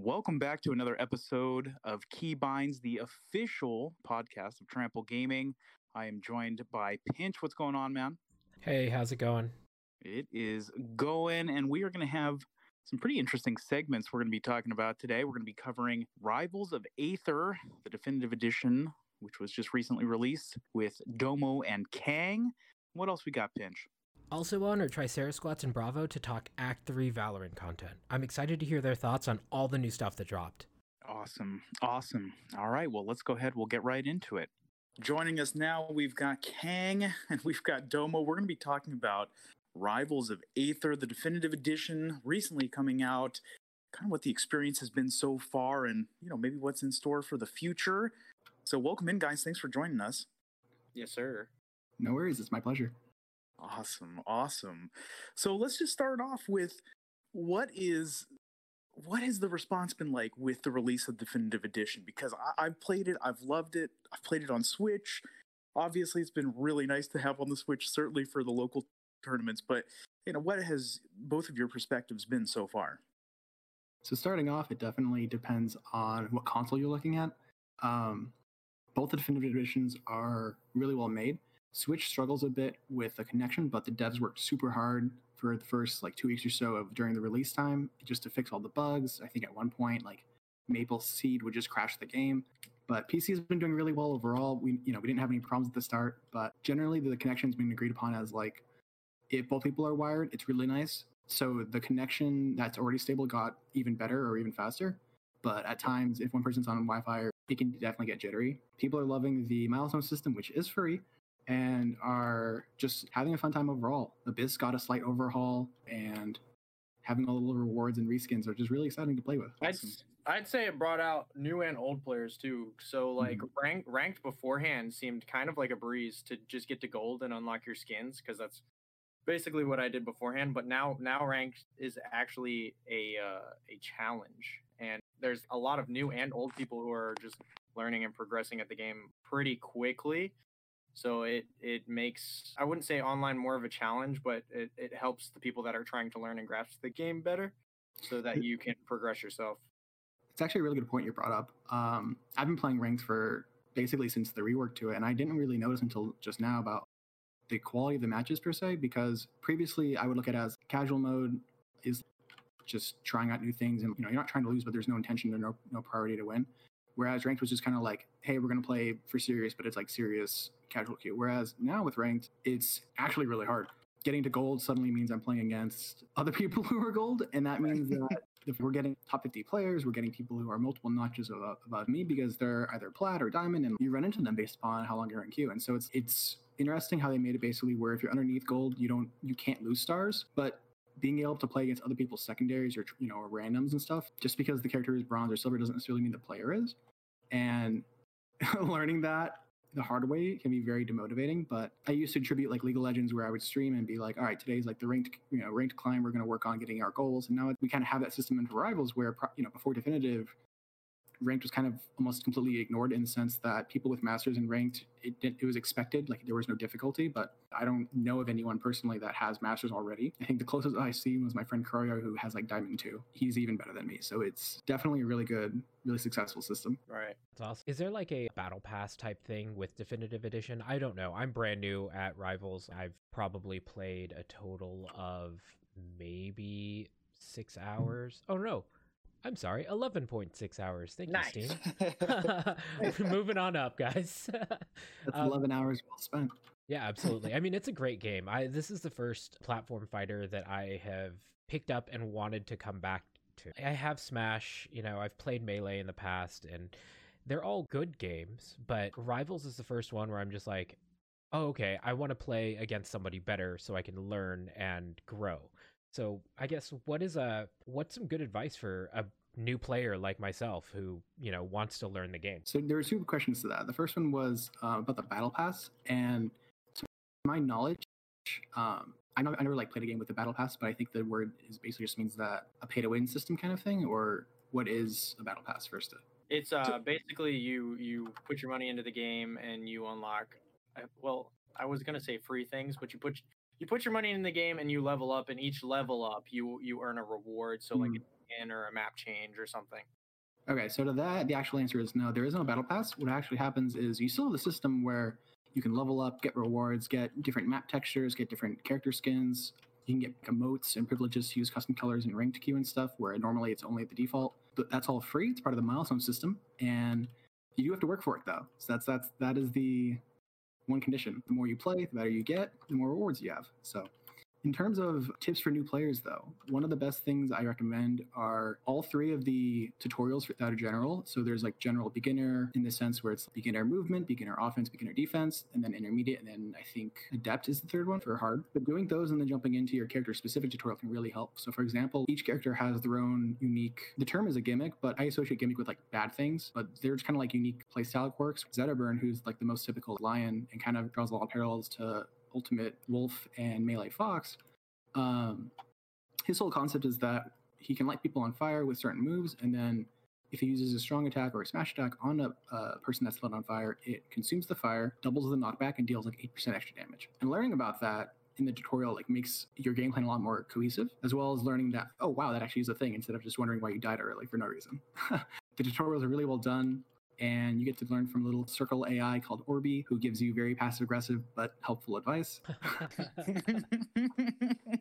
Welcome back to another episode of Keybinds, the official podcast of Trample Gaming. I am joined by Pinch. What's going on, man? Hey, how's it going? It is going, and we are going to have some pretty interesting segments we're going to be talking about today. We're going to be covering Rivals of Aether, the definitive edition, which was just recently released with Domo and Kang. What else we got, Pinch? Also on are Tricerasquats and Bravo to talk Act 3 Valorant content. I'm excited to hear their thoughts on all the new stuff that dropped. Awesome. Awesome. All right. Well, let's go ahead. We'll get right into it. Joining us now, we've got Kang and we've got Domo. We're going to be talking about Rivals of Aether, the definitive edition, recently coming out. Kind of what the experience has been so far, and you know maybe what's in store for the future. So, welcome in, guys. Thanks for joining us. Yes, sir. No worries. It's my pleasure. Awesome, awesome. So let's just start off with what is what has the response been like with the release of definitive edition? Because I, have played it, I've loved it. I've played it on Switch. Obviously, it's been really nice to have on the Switch, certainly for the local tournaments. But you know, what has both of your perspectives been so far? So starting off, it definitely depends on what console you're looking at. Um, both the definitive editions are really well made. Switch struggles a bit with the connection, but the devs worked super hard for the first like two weeks or so of during the release time just to fix all the bugs. I think at one point like Maple Seed would just crash the game. But PC has been doing really well overall. We you know we didn't have any problems at the start, but generally the connection's been agreed upon as like if both people are wired, it's really nice. So the connection that's already stable got even better or even faster. But at times, if one person's on Wi-Fi, it can definitely get jittery. People are loving the milestone system, which is free, and are just having a fun time overall. Abyss got a slight overhaul, and having all the little rewards and reskins are just really exciting to play with. I'd, I'd say it brought out new and old players too. So like mm-hmm. ranked ranked beforehand seemed kind of like a breeze to just get to gold and unlock your skins because that's basically what I did beforehand. But now now ranked is actually a uh, a challenge, and there's a lot of new and old people who are just learning and progressing at the game pretty quickly. So it it makes I wouldn't say online more of a challenge, but it, it helps the people that are trying to learn and grasp the game better so that you can progress yourself. It's actually a really good point you brought up. Um, I've been playing ranked for basically since the rework to it, and I didn't really notice until just now about the quality of the matches per se, because previously I would look at it as casual mode is just trying out new things, and you know you're not trying to lose, but there's no intention or no no priority to win. Whereas ranked was just kind of like, hey, we're going to play for serious, but it's like serious casual queue. Whereas now with ranked, it's actually really hard. Getting to gold suddenly means I'm playing against other people who are gold, and that means that if we're getting top 50 players, we're getting people who are multiple notches above, above me because they're either plat or diamond, and you run into them based upon how long you're in queue. And so it's it's interesting how they made it basically where if you're underneath gold, you don't you can't lose stars, but being able to play against other people's secondaries or you know or randoms and stuff just because the character is bronze or silver doesn't necessarily mean the player is and learning that the hard way can be very demotivating but i used to attribute like league of legends where i would stream and be like all right today's like the ranked you know ranked climb we're going to work on getting our goals. And now we kind of have that system in rivals where you know before definitive ranked was kind of almost completely ignored in the sense that people with masters and ranked it, it was expected like there was no difficulty but i don't know of anyone personally that has masters already. I think the closest i see was my friend Kuroyo who has like diamond 2 he's even better than me so it's definitely a really good really successful system. Right. That's awesome. Is there like a battle pass type thing with definitive edition? I don't know. I'm brand new at rivals. I've probably played a total of maybe six hours. Oh no I'm sorry, 11.6 hours. Thank nice. you, Steam. Moving on up, guys. That's um, 11 hours well spent. Yeah, absolutely. I mean, it's a great game. I this is the first platform fighter that I have picked up and wanted to come back to. I have Smash, you know, I've played Melee in the past and they're all good games, but Rivals is the first one where I'm just like, "Oh, okay, I want to play against somebody better so I can learn and grow." So I guess what is a what's some good advice for a new player like myself who you know wants to learn the game? So there are two questions to that. The first one was uh, about the battle pass, and to my knowledge, um, I know I never like played a game with the battle pass, but I think the word is basically just means that a pay to win system kind of thing, or what is a battle pass first? It's uh, basically you you put your money into the game and you unlock. Uh, well, I was gonna say free things, but you put you put your money in the game and you level up, and each level up you you earn a reward. So like Mm. a skin or a map change or something. Okay, so to that, the actual answer is no. There is no battle pass. What actually happens is you still have the system where you can level up, get rewards, get different map textures, get different character skins. You can get emotes and privileges to use custom colors and ranked queue and stuff, where normally it's only the default. But that's all free. It's part of the milestone system, and you do have to work for it though. So that's that's that is the one condition. The more you play, the better you get, the more rewards you have. So in terms of tips for new players, though, one of the best things I recommend are all three of the tutorials for- that are general. So there's like general beginner in the sense where it's beginner movement, beginner offense, beginner defense, and then intermediate, and then I think adept is the third one for hard. But doing those and then jumping into your character specific tutorial can really help. So for example, each character has their own unique. The term is a gimmick, but I associate gimmick with like bad things. But there's kind of like unique playstyle quirks. Zetterburn, who's like the most typical lion and kind of draws a lot of parallels to Ultimate Wolf and Melee Fox, um, his whole concept is that he can light people on fire with certain moves, and then if he uses a strong attack or a smash attack on a, a person that's lit on fire, it consumes the fire, doubles the knockback, and deals like eight percent extra damage. And learning about that in the tutorial like makes your game plan a lot more cohesive, as well as learning that oh wow that actually is a thing instead of just wondering why you died early for no reason. the tutorials are really well done and you get to learn from a little circle AI called Orbi, who gives you very passive aggressive but helpful advice.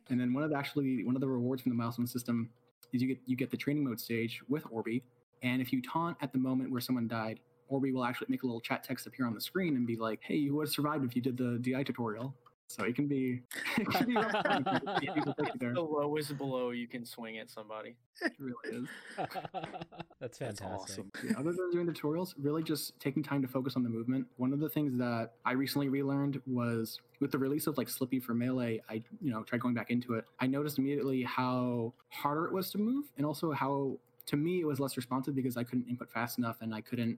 And then one of the actually one of the rewards from the milestone system is you get you get the training mode stage with Orbi, and if you taunt at the moment where someone died, Orbi will actually make a little chat text appear on the screen and be like, "Hey, you would have survived if you did the DI tutorial." So it can be, it can be rough time if you- if people take you there. The lowest blow you can swing at somebody. It really is. That's That's fantastic. awesome. Yeah, other than doing tutorials, really just taking time to focus on the movement. One of the things that I recently relearned was with the release of like Slippi for Melee, I you know tried going back into it. I noticed immediately how harder it was to move, and also how to me it was less responsive because I couldn't input fast enough, and I couldn't.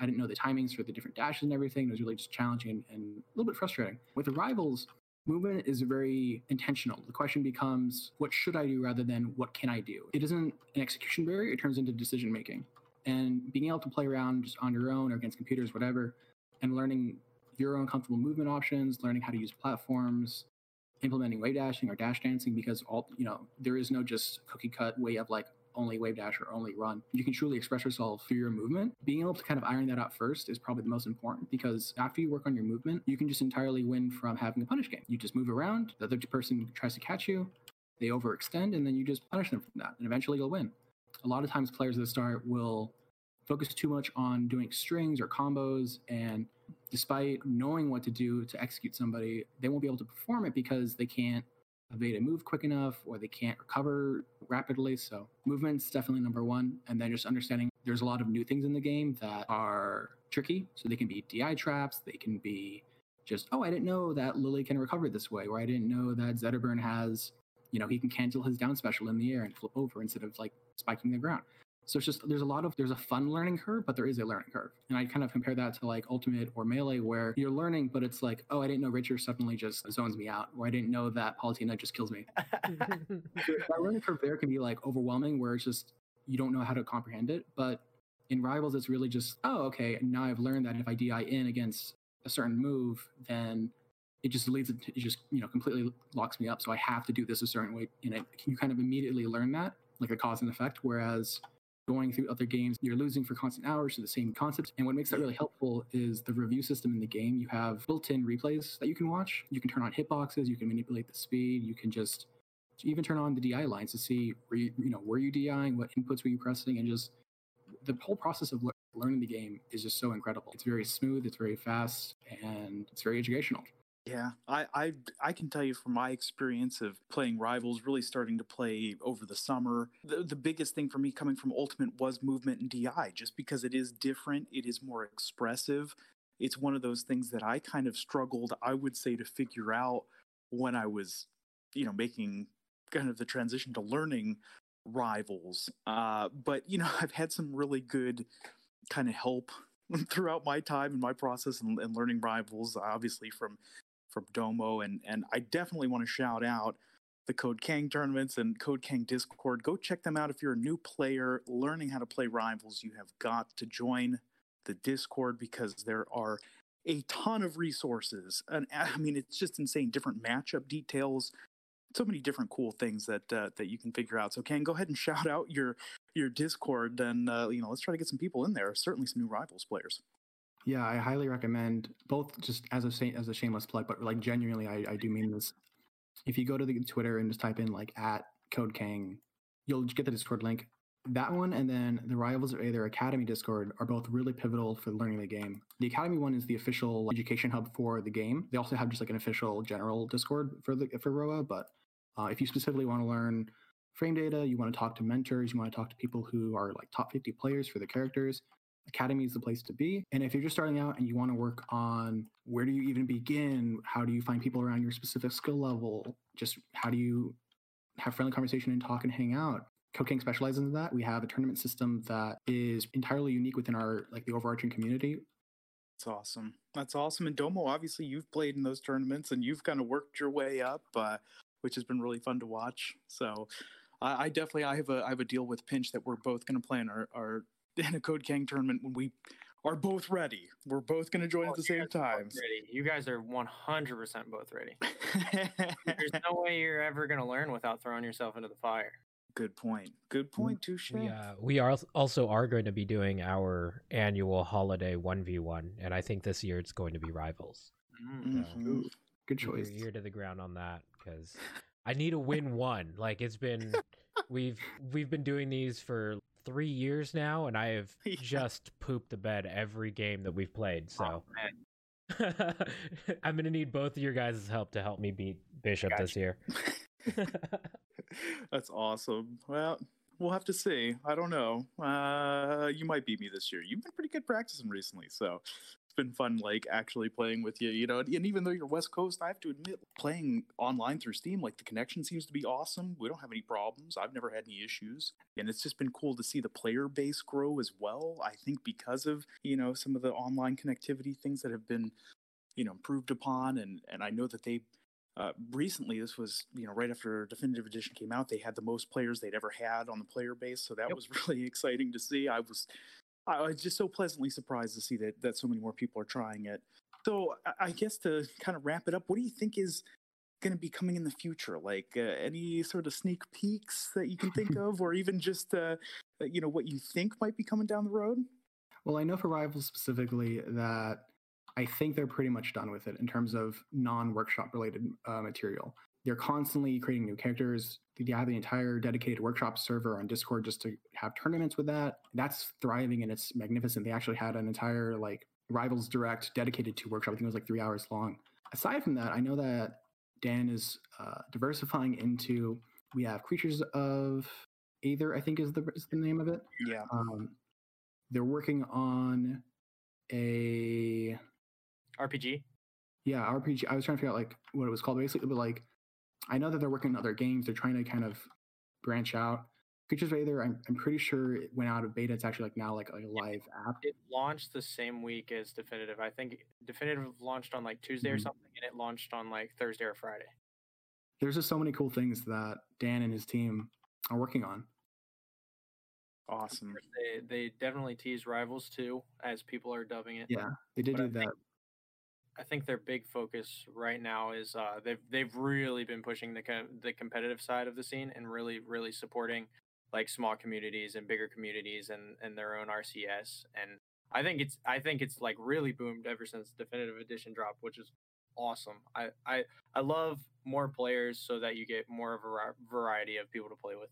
I didn't know the timings for the different dashes and everything. It was really just challenging and, a little bit frustrating. With Arrivals, movement is very intentional. The question becomes, what should I do rather than what can I do? It isn't an execution barrier, it turns into decision making. And being able to play around just on your own or against computers, whatever, and learning your own comfortable movement options, learning how to use platforms, implementing wave dashing or dash dancing, because all you know, there is no just cookie cut way of like only wave dash or only run. You can truly express yourself through your movement. Being able to kind of iron that out first is probably the most important because after you work on your movement, you can just entirely win from having a punish game. You just move around, the other person tries to catch you, they overextend, and then you just punish them from that, and eventually you'll win. A lot of times, players at the start will focus too much on doing strings or combos, and despite knowing what to do to execute somebody, they won't be able to perform it because they can't evade a move quick enough or they can't recover rapidly. So movement's definitely number one. And then just understanding there's a lot of new things in the game that are tricky. So they can be DI traps, they can be just, oh, I didn't know that Lily can recover this way, or I didn't know that Zetterburn has, you know, he can cancel his down special in the air and flip over instead of like spiking the ground. So it's just there's a lot of there's a fun learning curve, but there is a learning curve. And I kind of compare that to like Ultimate or Melee, where you're learning, but it's like, oh, I didn't know Richter suddenly just zones me out, or I didn't know that Palutena just kills me. that learning curve there can be like overwhelming, where it's just you don't know how to comprehend it. But in Rivals, it's really just, oh, okay, now I've learned that if I DI in against a certain move, then it just leads it, to, it just you know completely locks me up. So I have to do this a certain way, and it, you kind of immediately learn that, like a cause and effect. Whereas going through other games, you're losing for constant hours to the same concepts. And what makes that really helpful is the review system in the game. You have built-in replays that you can watch. You can turn on hitboxes. You can manipulate the speed. You can just even turn on the DI lines to see where you, you know where you DIing, what inputs were you pressing, and just the whole process of le- learning the game is just so incredible. It's very smooth. It's very fast, and it's very educational. Yeah, I, I I can tell you from my experience of playing Rivals, really starting to play over the summer. The, the biggest thing for me coming from Ultimate was movement and DI, just because it is different, it is more expressive. It's one of those things that I kind of struggled, I would say, to figure out when I was, you know, making kind of the transition to learning Rivals. Uh, but you know, I've had some really good kind of help throughout my time and my process and, and learning Rivals, obviously from from Domo, and and I definitely want to shout out the Code Kang tournaments and Code Kang Discord. Go check them out if you're a new player learning how to play Rivals. You have got to join the Discord because there are a ton of resources, and I mean it's just insane. Different matchup details, so many different cool things that uh, that you can figure out. So, Ken, go ahead and shout out your your Discord, and uh, you know, let's try to get some people in there. Certainly, some new rivals players. Yeah, I highly recommend both. Just as a as a shameless plug, but like genuinely, I, I do mean this. If you go to the Twitter and just type in like at Code King, you'll get the Discord link. That one and then the Rivals of Aether Academy Discord are both really pivotal for learning the game. The Academy one is the official education hub for the game. They also have just like an official general Discord for the for Roa, but uh, if you specifically want to learn frame data, you want to talk to mentors, you want to talk to people who are like top 50 players for the characters, Academy is the place to be. And if you're just starting out and you want to work on where do you even begin? How do you find people around your specific skill level? Just how do you have friendly conversation and talk and hang out? Code King specializes in that. We have a tournament system that is entirely unique within our like the overarching community. That's awesome. That's awesome. And Domo, obviously, you've played in those tournaments and you've kind of worked your way up, uh, which has been really fun to watch. So, I, I definitely I have a I have a deal with Pinch that we're both going to play in our, our in a Code King tournament when we are both ready. We're both going to join oh, at the same time. You guys are 100% both ready. There's no way you're ever going to learn without throwing yourself into the fire. Good point. Good point, Touche. We, uh, we are also are going to be doing our annual holiday one v one, and I think this year it's going to be rivals. Mm-hmm. So Good choice. Ear to the ground on that because I need to win one. Like it's been, we've we've been doing these for three years now, and I have yeah. just pooped the bed every game that we've played. So. Oh, I'm gonna need both of your guys' help to help me beat Bishop gotcha. this year. That's awesome. Well, we'll have to see. I don't know. Uh, you might beat me this year. You've been pretty good practicing recently, so been fun, like actually playing with you. You know, and even though you're West Coast, I have to admit, playing online through Steam, like the connection seems to be awesome. We don't have any problems. I've never had any issues, and it's just been cool to see the player base grow as well. I think because of you know some of the online connectivity things that have been you know improved upon, and and I know that they uh, recently, this was you know right after Definitive Edition came out, they had the most players they'd ever had on the player base, so that yep. was really exciting to see. I was I was just so pleasantly surprised to see that that so many more people are trying it. So I guess to kind of wrap it up, what do you think is going to be coming in the future? Like uh, any sort of sneak peeks that you can think of, or even just uh, you know what you think might be coming down the road? Well, I know for Rivals specifically that I think they're pretty much done with it in terms of non-workshop related uh, material. They're constantly creating new characters. They have the entire dedicated workshop server on Discord just to have tournaments with that. That's thriving and it's magnificent. They actually had an entire like Rivals Direct dedicated to workshop. I think it was like three hours long. Aside from that, I know that Dan is uh, diversifying into. We have Creatures of Aether, I think is the is the name of it. Yeah. Um, they're working on a RPG. Yeah, RPG. I was trying to figure out like what it was called basically, but like I know that they're working on other games. They're trying to kind of branch out. Creatures of Aether, I'm, I'm pretty sure it went out of beta. It's actually like now like, like a live app. It launched the same week as Definitive. I think Definitive launched on like Tuesday mm-hmm. or something, and it launched on like Thursday or Friday. There's just so many cool things that Dan and his team are working on. Awesome. They they definitely tease rivals too, as people are dubbing it. Yeah, they did but do I that. I think their big focus right now is uh, they've they've really been pushing the the competitive side of the scene and really really supporting like small communities and bigger communities and and their own RCS and I think it's I think it's like really boomed ever since definitive edition dropped, which is awesome. I I I love more players so that you get more of a variety of people to play with.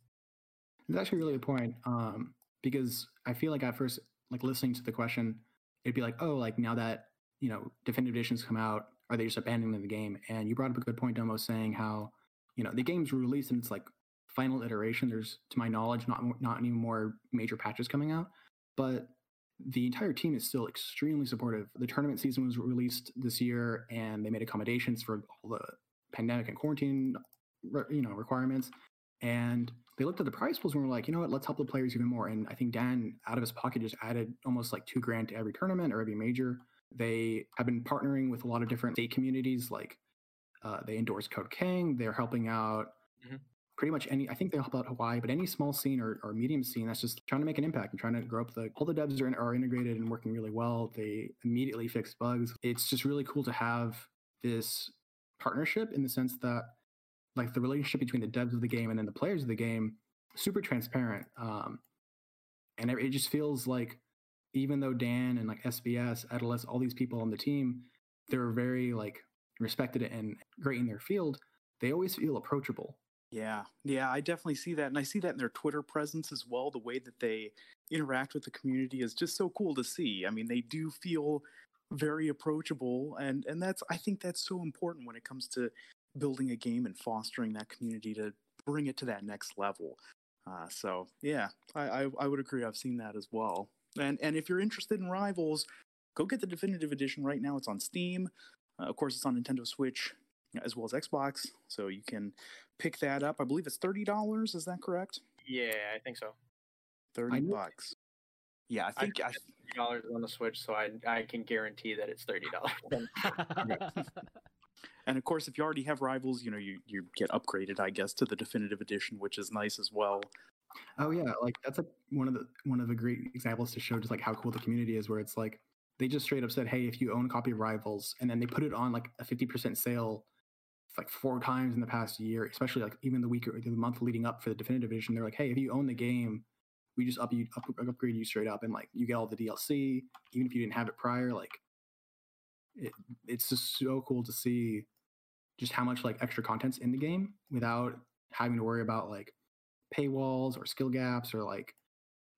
It's actually really a point um, because I feel like at first, like listening to the question, it'd be like, oh, like now that you know definitive editions come out are they just abandoning the game. And you brought up a good point domo saying how you know the game's released and it's like final iteration. There's to my knowledge not not any more major patches coming out. But the entire team is still extremely supportive. The tournament season was released this year and they made accommodations for all the pandemic and quarantine you know requirements. And they looked at the prize pools and were like, you know what, let's help the players even more. And I think Dan, out of his pocket, just added almost like two grand to every tournament or every major. They have been partnering with a lot of different state communities, like uh, they endorse Code King. They're helping out. Mm-hmm. pretty much any. I think they help out Hawaii, but any small scene or, or medium scene that's just trying to make an impact and trying to grow up. The all the devs are in, are integrated and working really well. They immediately fix bugs. It's just really cool to have this partnership in the sense that like the relationship between the devs of the game and then the players of the game super transparent um, and it just feels like even though dan and like sbs Adelus, all these people on the team they're very like respected and great in their field they always feel approachable. Yeah. Yeah i definitely see that and i see that in their twitter presence as well the way that they interact with the community is just so cool to see. I mean they do feel very approachable and and that's i think that's so important when it comes to building a game and fostering that community to bring it to that next level. Uh, so yeah I, I, I would agree i've seen that as well and and if you're interested in rivals go get the definitive edition right now. It's on steam. Uh, of course it's on nintendo switch as well as xbox. So you can pick that up. I believe it's $30 is that correct? Yeah, I think so. 30 know- bucks. Yeah i I think I, dollars on the Switch, so I I can guarantee that it's thirty dollars. And of course, if you already have rivals, you know you you get upgraded, I guess, to the definitive edition, which is nice as well. Oh yeah, like that's a, one of the one of the great examples to show just like how cool the community is. Where it's like they just straight up said, "Hey, if you own a copy of Rivals," and then they put it on like a fifty percent sale, like four times in the past year, especially like even the week or the month leading up for the definitive edition. They're like, "Hey, if you own the game, we just up you up, upgrade you straight up, and like you get all the DLC, even if you didn't have it prior." Like, it, it's just so cool to see just how much like extra content's in the game without having to worry about like paywalls or skill gaps or like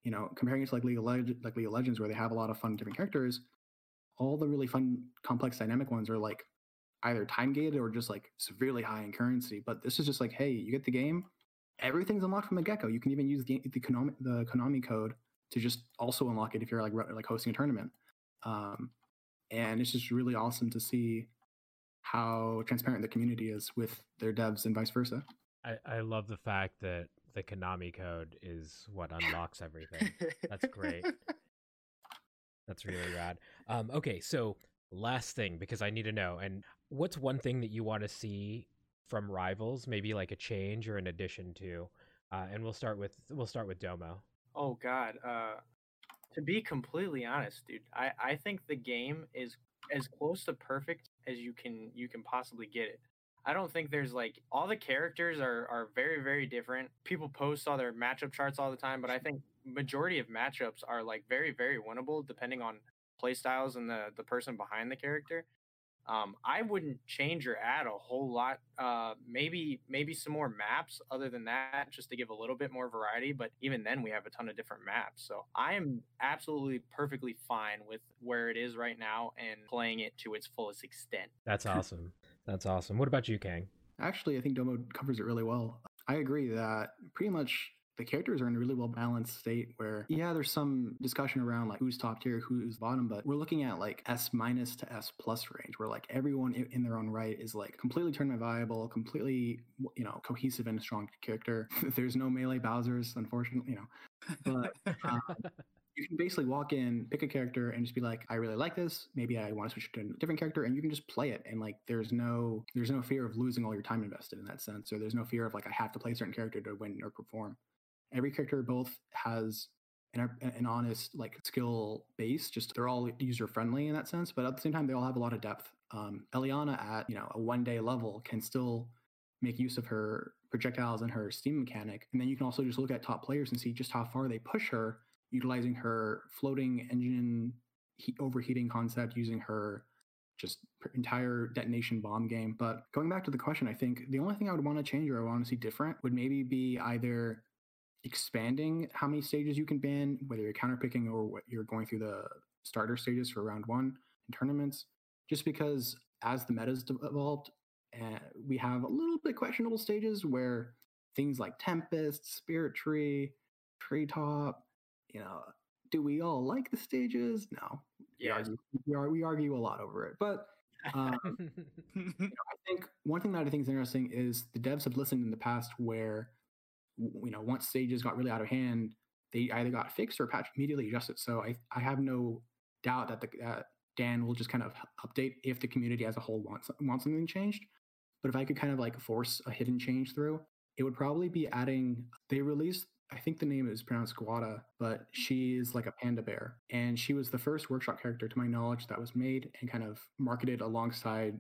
you know comparing it to like League of Leg- like League of Legends where they have a lot of fun different characters. All the really fun, complex, dynamic ones are like either time gated or just like severely high in currency. But this is just like, hey, you get the game, everything's unlocked from the get go. You can even use the the Konami, the Konami code to just also unlock it if you're like like hosting a tournament. Um, and it's just really awesome to see how transparent the community is with their devs and vice versa. I, I love the fact that the Konami code is what unlocks everything. That's great. That's really rad. Um, okay, so last thing because I need to know, and what's one thing that you want to see from Rivals? Maybe like a change or an addition to. Uh, and we'll start with we'll start with Domo. Oh God. Uh, to be completely honest, dude, I I think the game is as close to perfect as you can you can possibly get it. I don't think there's like all the characters are are very very different. People post all their matchup charts all the time, but I think majority of matchups are like very very winnable depending on play styles and the the person behind the character. Um, I wouldn't change or add a whole lot. Uh, maybe maybe some more maps. Other than that, just to give a little bit more variety. But even then, we have a ton of different maps. So I am absolutely perfectly fine with where it is right now and playing it to its fullest extent. That's awesome. That's awesome. What about you, Kang? Actually, I think Domo covers it really well. I agree that pretty much the characters are in a really well balanced state where, yeah, there's some discussion around like who's top tier, who's bottom, but we're looking at like S minus to S plus range where like everyone in their own right is like completely tournament viable, completely, you know, cohesive and strong character. there's no melee Bowser's, unfortunately, you know, but um, you can basically walk in, pick a character, and just be like, I really like this. Maybe I want to switch to a different character, and you can just play it. And like, there's no, there's no fear of losing all your time invested in that sense, or there's no fear of like I have to play a certain character to win or perform. Every character both has an, an honest like skill base. Just they're all user friendly in that sense, but at the same time, they all have a lot of depth. Um, Elliana at you know a one day level can still make use of her projectiles and her steam mechanic, and then you can also just look at top players and see just how far they push her utilizing her floating engine heat, overheating concept, using her just entire detonation bomb game. But going back to the question, I think the only thing I would want to change or I want to see different would maybe be either expanding how many stages you can ban, whether you're counterpicking or what you're going through the starter stages for round one in tournaments. Just because as the meta's evolved, uh, we have a little bit questionable stages where things like Tempest, Spirit Tree, Treetop, you know, do we all like the stages? No. We Yes. argue, we, ar- we argue a lot over it. But um, I think one thing that I think is interesting is the devs have listened in the past where, you know, once stages got really out of hand, they either got fixed or patched immediately adjusted. So I, I have no doubt that the that Dan will just kind of update if the community as a whole wants wants something changed. But if I could kind of like force a hidden change through, it would probably be adding. They released I think the name is pronounced Guada, but she's like a panda bear. And she was the first workshop character, to my knowledge, that was made and kind of marketed alongside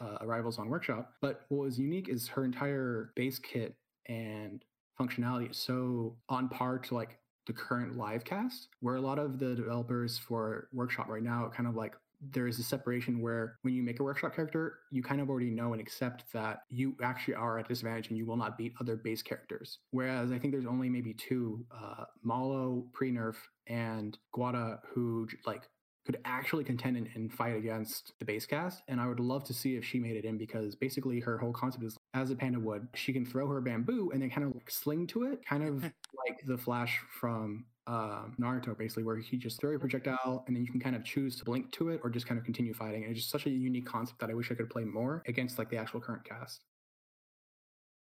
uh, Arrivals on Workshop. But what was unique is her entire base kit and functionality is so on par to like the current live cast, where a lot of the developers for Workshop right now kind of like there is a separation where when you make a workshop character, you kind of already know and accept that you actually are at disadvantage and you will not beat other base characters. Whereas I think there's only maybe two, uh, Malo pre-nerf and Guada, who like could actually contend and, and, fight against the base cast. And I would love to see if she made it in because basically her whole concept is as a panda would, she can throw her bamboo and then kind of like sling to it, kind of like the flash from uh, Naruto, basically, where he just throw a projectile and then you can kind of choose to blink to it or just kind of continue fighting. And it's just such a unique concept that I wish I could play more against like the actual current cast.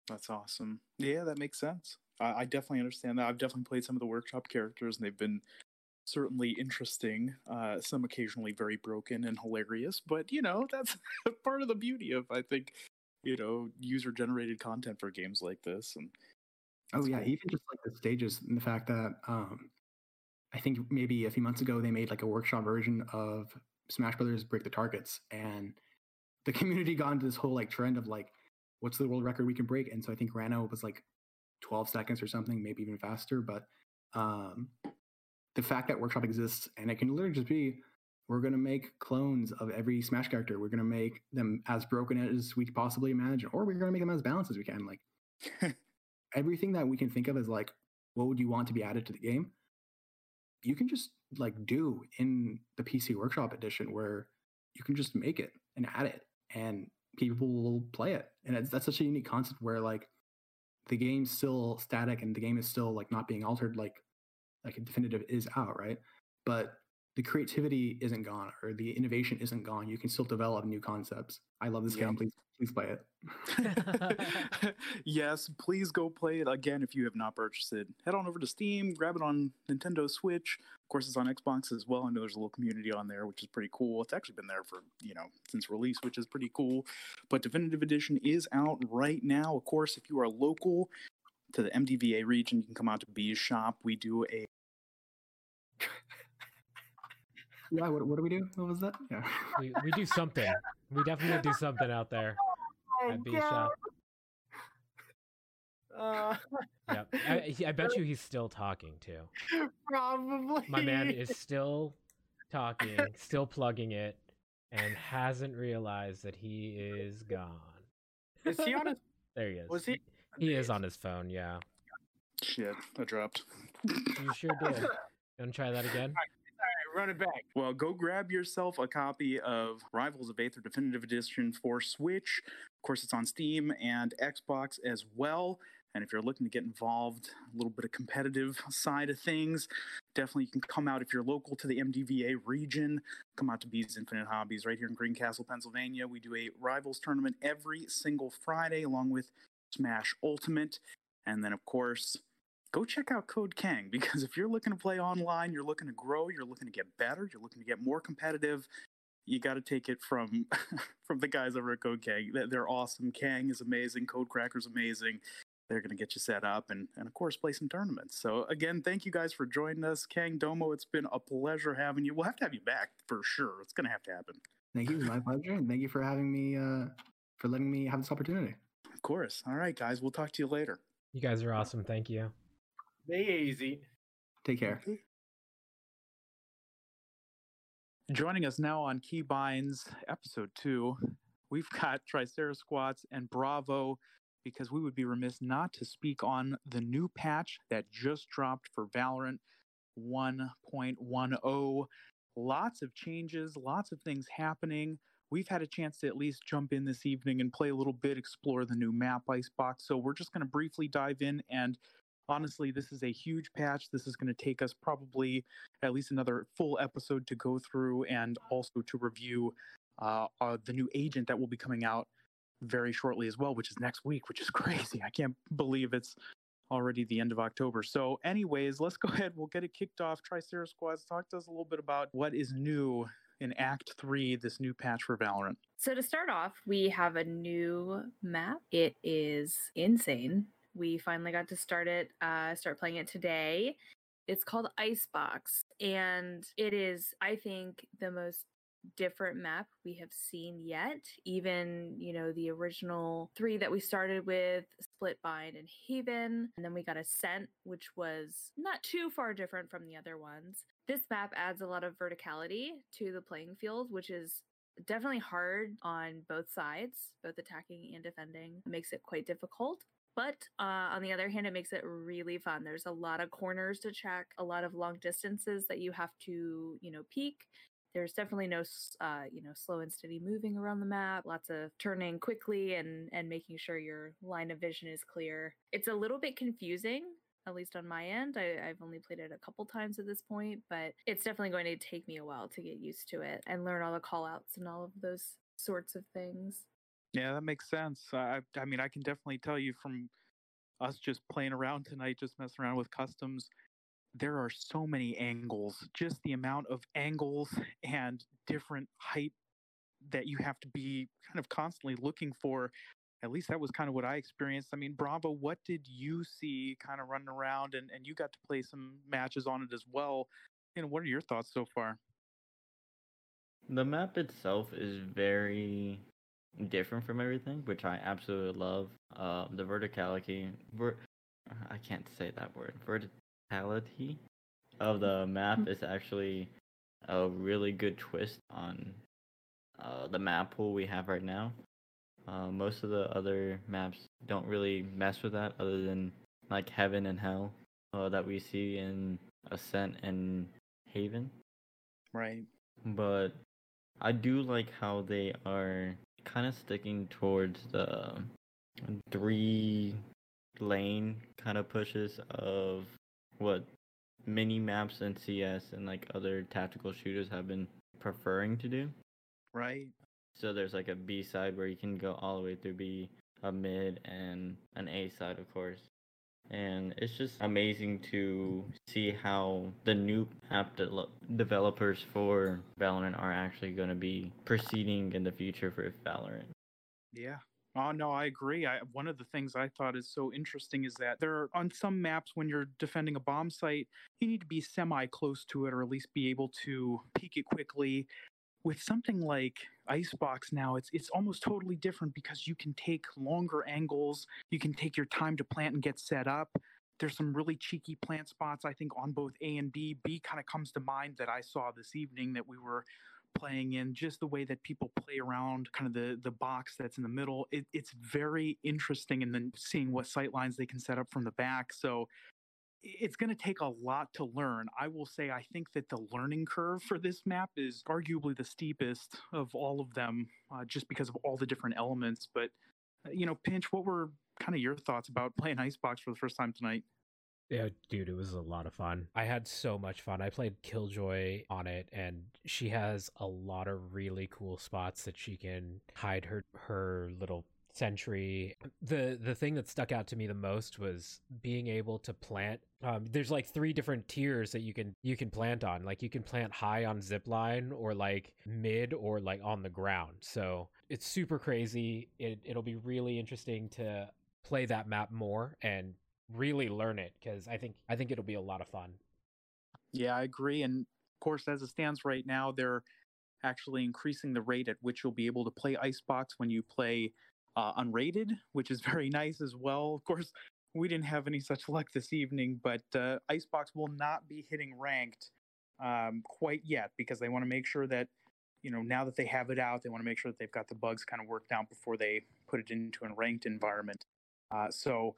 That's awesome. Yeah, that makes sense. I, I definitely understand that. I've definitely played some of the workshop characters and they've been certainly interesting, uh, some occasionally very broken and hilarious, but you know, that's part of the beauty of, I think, you know, user generated content for games like this. And Oh yeah, cool. even just like the stages and the fact that um, I think maybe a few months ago they made like a workshop version of Smash Brothers Break the Targets, and the community got into this whole like trend of like, what's the world record we can break? And so I think Ranno was like 12 seconds or something, maybe even faster. But um, the fact that Workshop exists and it can literally just be, we're gonna make clones of every Smash character. We're gonna make them as broken as we possibly imagine, or we're gonna make them as balanced as we can. Like everything that we can think of as like what would you want to be added to the game you can just like do in the pc workshop edition where you can just make it and add it and people will play it and that's such a unique concept where like the game's still static and the game is still like not being altered like like a definitive is out right? But the creativity isn't gone or the innovation isn't gone you can still develop new concepts i love this yeah. game please please play it. yes, please go play it again if you have not purchased it. Head on over to Steam, grab it on Nintendo Switch. Of course, it's on Xbox as well. I know there's a little community on there, which is pretty cool. It's actually been there for you know since release, which is pretty cool. But Definitive Edition is out right now. Of course, if you are local to the MDVA region, you can come out to Bee's shop. We do a yeah, what, what do we do? What was that? Yeah. We, we do something. We definitely do something out there at Bisha. Uh, yeah, I, I bet you he's still talking too. Probably. My man is still talking, still plugging it, and hasn't realized that he is gone. Is he on his? There he is. Was he? He is on his phone. Yeah. Shit, I dropped. You sure did. You want to try that again? Run it back. Well, go grab yourself a copy of Rivals of Aether Definitive Edition for Switch. Of course, it's on Steam and Xbox as well. And if you're looking to get involved, a little bit of competitive side of things, definitely you can come out if you're local to the MDVA region. Come out to Bees Infinite Hobbies right here in Greencastle, Pennsylvania. We do a Rivals tournament every single Friday, along with Smash Ultimate. And then, of course, go check out Code Kang because if you're looking to play online, you're looking to grow, you're looking to get better, you're looking to get more competitive, you got to take it from from the guys over at Code Kang. They're awesome. Kang is amazing. Code Cracker's amazing. They're going to get you set up and, and of course play some tournaments. So again, thank you guys for joining us, Kang Domo. It's been a pleasure having you. We'll have to have you back for sure. It's going to have to happen. Thank you. My pleasure. And thank you for having me. Uh, for letting me have this opportunity. Of course. All right, guys. We'll talk to you later. You guys are awesome. Thank you. Be easy. Take care. Joining us now on Keybinds episode two, we've got Tricerasquats and Bravo because we would be remiss not to speak on the new patch that just dropped for Valorant 1.10. Lots of changes, lots of things happening. We've had a chance to at least jump in this evening and play a little bit, explore the new map Icebox. So we're just going to briefly dive in and honestly, this is a huge patch. This is going to take us probably at least another full episode to go through and also to review uh, uh, the new agent that will be coming out very shortly as well, which is next week, which is crazy. I can't believe it's already the end of October. So, anyways, let's go ahead. We'll get it kicked off. Tricerasquats, talk to us a little bit about what is new in Act 3, this new patch for Valorant. So, to start off, we have a new map. It is insane We finally got to start it, uh, start playing it today. It's called Icebox, and it is, I think, the most different map we have seen yet. Even, you know, the original three that we started with, Split, Splitbind and Haven, and then we got Ascent, which was not too far different from the other ones. This map adds a lot of verticality to the playing field, which is definitely hard on both sides, both attacking and defending. It makes it quite difficult. But uh, on the other hand, it makes it really fun. There's a lot of corners to check, a lot of long distances that you have to, you know, peek. There's definitely no, uh, you know, slow and steady moving around the map. Lots of turning quickly and and making sure your line of vision is clear. It's a little bit confusing at least on my end. I, have only played it a couple times at this point, but it's definitely going to take me a while to get used to it and learn all the call outs and all of those sorts of things. Yeah, that makes sense. I, I mean, I can definitely tell you from us just playing around tonight, just messing around with customs, there are so many angles. Just the amount of angles and different height that you have to be kind of constantly looking for at least that was kind of what I experienced. I mean, Bravo, what did you see kind of running around and, and you got to play some matches on it as well? You know, what are your thoughts so far? The map itself is very different from everything, which I absolutely love. Uh, the verticality, ver- I can't say that word, verticality of the map mm. is actually a really good twist on uh, the map pool we have right now. Uh, most of the other maps don't really mess with that, other than like Heaven and Hell uh, that we see in Ascent and Haven. Right. But I do like how they are kind of sticking towards the um, three lane kind of pushes of what mini maps and CS and like other tactical shooters have been preferring to do. Right. So there's like a B side where you can go all the way through B, a mid, and an A side, of course. And it's just amazing to see how the new app de- developers for Valorant are actually going to be proceeding in the future for Valorant. Yeah, Oh no, I agree. I, one of the things I thought is so interesting is that there are on some maps when you're defending a bomb site, you need to be semi close to it or at least be able to peek it quickly with something like Icebox now, it's it's almost totally different because you can take longer angles, you can take your time to plant and get set up. There's some really cheeky plant spots, I think, on both A and B. B kind of comes to mind that I saw this evening that we were playing in, just the way that people play around kind of the the box that's in the middle. It, it's very interesting, and then seeing what sight lines they can set up from the back. So it's going to take a lot to learn. I will say I think that the learning curve for this map is arguably the steepest of all of them, uh, just because of all the different elements. But uh, you know, Pinch, what were kind of your thoughts about playing Icebox for the first time tonight? Yeah, dude, it was a lot of fun. I had so much fun. I played Killjoy on it, and she has a lot of really cool spots that she can hide her her little Sentry. The the thing that stuck out to me the most was being able to plant. Um, there's like three different tiers that you can you can plant on. Like you can plant high on zipline or like mid or like on the ground. So it's super crazy. It it'll be really interesting to play that map more and really learn it because I think I think it'll be a lot of fun. Yeah, I agree. And of course, as it stands right now, they're actually increasing the rate at which you'll be able to play Icebox when you play uh, unrated, which is very nice as well. Of course, we didn't have any such luck this evening, but uh, Icebox will not be hitting ranked um, quite yet because they want to make sure that, you know, now that they have it out, they want to make sure that they've got the bugs kind of worked out before they put it into a ranked environment. Uh, so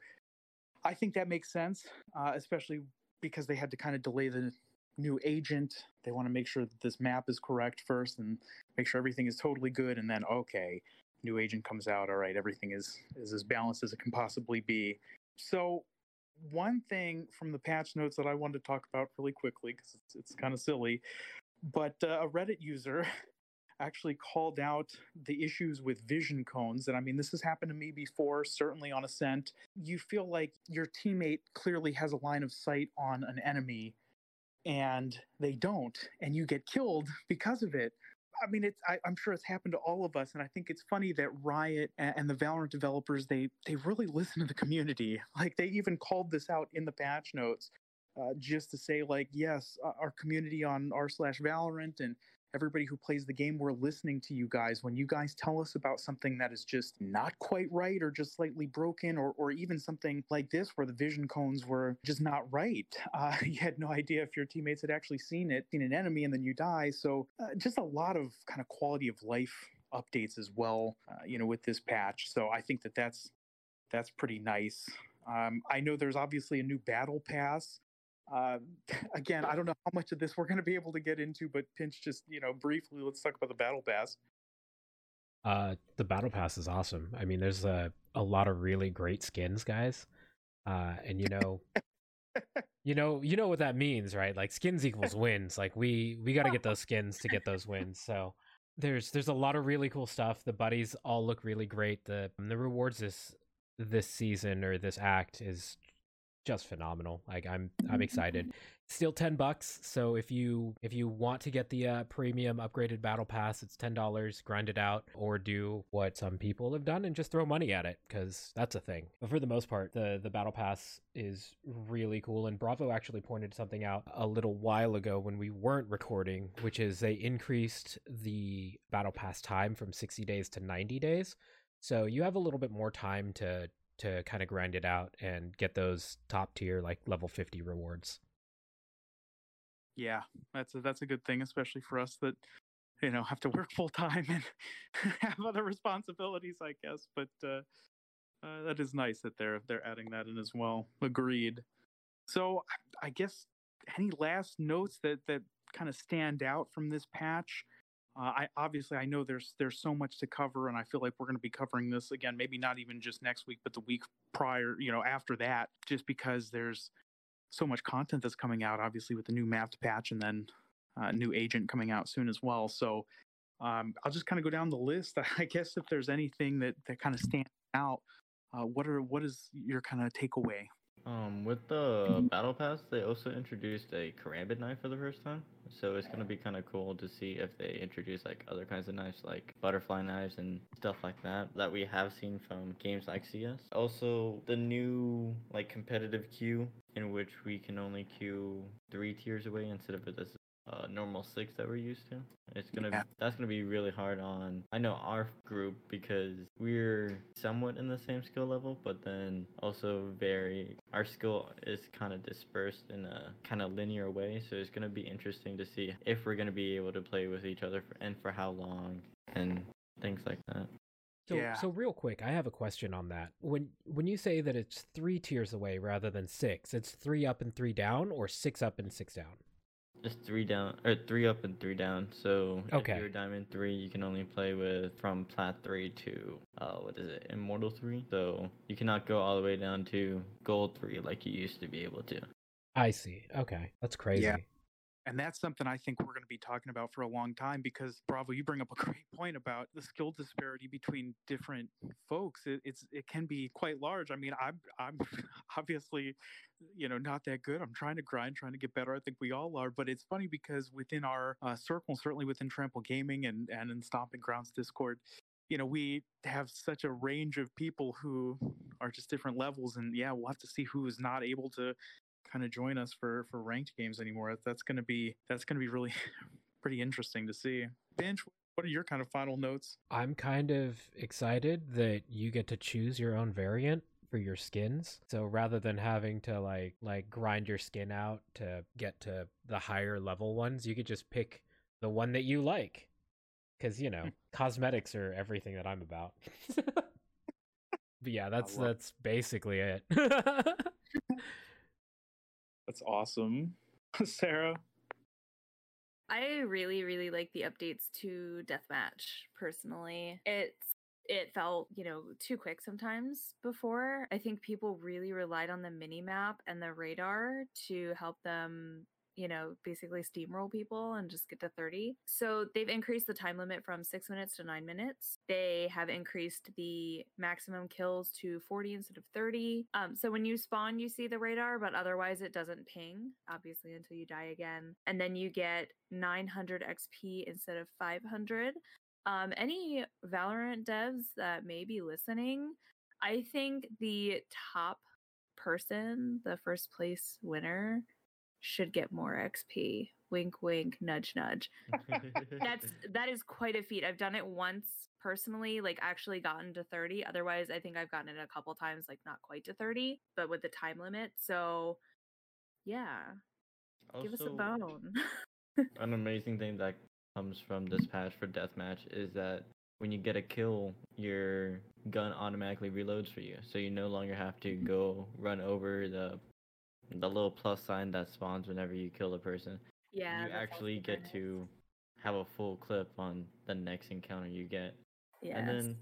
I think that makes sense, uh, especially because they had to kind of delay the new agent. They want to make sure that this map is correct first and make sure everything is totally good. And then, okay, new agent comes out, all right, everything is is as balanced as it can possibly be. So one thing from the patch notes that I wanted to talk about really quickly because it's it's kind of silly, but uh, a Reddit user actually called out the issues with vision cones. And I mean, this has happened to me before, certainly on Ascent. You feel like your teammate clearly has a line of sight on an enemy and they don't, and you get killed because of it I mean, it's I, am sure it's happened to all of us, and I think it's funny that Riot and, the Valorant developers they they really listen to the community. Like they even called this out in the patch notes, uh, just to say like, yes, our community on r slash Valorant and everybody who plays the game, we're listening to you guys. When you guys tell us about something that is just not quite right or just slightly broken, or, or even something like this where the vision cones were just not right, uh, you had no idea if your teammates had actually seen it, seen an enemy, and then you die. So, uh, just a lot of kind of quality of life updates as well, uh, you know, with this patch. So, I think that that's that's pretty nice. Um, I know there's obviously a new battle pass uh, again, I don't know how much of this we're going to be able to get into, but Pinch, just you know, briefly, let's talk about the battle pass. Uh, the battle pass is awesome. I mean, there's a a lot of really great skins, guys. Uh, and you know, you know, you know what that means, right? Like skins equals wins. Like we we got to get those skins to get those wins. So there's there's a lot of really cool stuff. The buddies all look really great. The the rewards this this season or this act is just phenomenal. Like I'm I'm excited. Still 10 bucks. So if you if you want to get the uh, premium upgraded battle pass, it's $10, grind it out or do what some people have done and just throw money at it cuz that's a thing. But for the most part, the the battle pass is really cool and Bravo actually pointed something out a little while ago when we weren't recording, which is they increased the battle pass time from 60 days to 90 days. So you have a little bit more time to to kind of grind it out and get those top tier like level 50 rewards. Yeah, that's a, that's a good thing, especially for us that you know have to work full time and have other responsibilities, I guess. But uh, uh, that is nice that they're they're adding that in as well. Agreed. So I guess any last notes that that kind of stand out from this patch? Uh, I obviously I know there's there's so much to cover, and I feel like we're going to be covering this again. Maybe not even just next week, but the week prior, you know, after that, just because there's so much content that's coming out. Obviously, with the new mapped patch, and then uh, new agent coming out soon as well. So um, I'll just kind of go down the list. I guess if there's anything that that kind of stands out, uh, what are what is your kind of takeaway um, with the battle pass, they also introduced a karambit knife for the first time. So it's gonna be kind of cool to see if they introduce like other kinds of knives, like butterfly knives and stuff like that, that we have seen from games like CS. Also, the new like competitive queue in which we can only queue three tiers away instead of this uh, normal six that we're used to. It's gonna yeah. be, that's gonna be really hard on I know our group because we're somewhat in the same skill level, but then also very our skill is kind of dispersed in a kind of linear way. So it's gonna be interesting to see if we're gonna be able to play with each other for, and for how long and things like that. So, yeah. so real quick, I have a question on that. When when you say that it's three tiers away rather than six, it's three up and three down, or six up and six down. It's three down or three up and three down. So okay. if you're diamond three, you can only play with from plat three to uh what is it, immortal three. So you cannot go all the way down to gold three like you used to be able to. I see. Okay, that's crazy. Yeah. And that's something I think we're going to be talking about for a long time because Bravo, you bring up a great point about the skill disparity between different folks. It, it's it can be quite large. I mean, I'm I'm obviously, you know, not that good. I'm trying to grind, trying to get better. I think we all are. But it's funny because within our uh, circle, certainly within Trample Gaming and and in Stomping Grounds Discord, you know, we have such a range of people who are just different levels. And yeah, we'll have to see who is not able to kind of join us for for ranked games anymore. That's going to be that's going to be really pretty interesting to see. Bench, what are your kind of final notes? I'm kind of excited that you get to choose your own variant for your skins. So rather than having to like like grind your skin out to get to the higher level ones, you could just pick the one that you like. Cuz you know, cosmetics are everything that I'm about. but yeah, that's that's basically it. That's awesome. Sarah? I really, really like the updates to Deathmatch personally. It's it felt, you know, too quick sometimes before. I think people really relied on the mini map and the radar to help them you know, basically steamroll people and just get to 30. So they've increased the time limit from six minutes to nine minutes. They have increased the maximum kills to 40 instead of 30. Um, so when you spawn, you see the radar, but otherwise it doesn't ping, obviously, until you die again. And then you get 900 XP instead of 500. Um, any Valorant devs that may be listening, I think the top person, the first place winner, should get more XP. Wink, wink, nudge, nudge. That's that is quite a feat. I've done it once personally, like actually gotten to 30. Otherwise, I think I've gotten it a couple times, like not quite to 30, but with the time limit. So yeah. Give us a bone. An amazing thing that comes from this patch for deathmatch is that when you get a kill, your gun automatically reloads for you, so you no longer have to mm-hmm. go run over the the little plus sign that spawns whenever you kill a person. yeah. you actually get nice. to have a full clip on the next encounter you get. Yeah. And then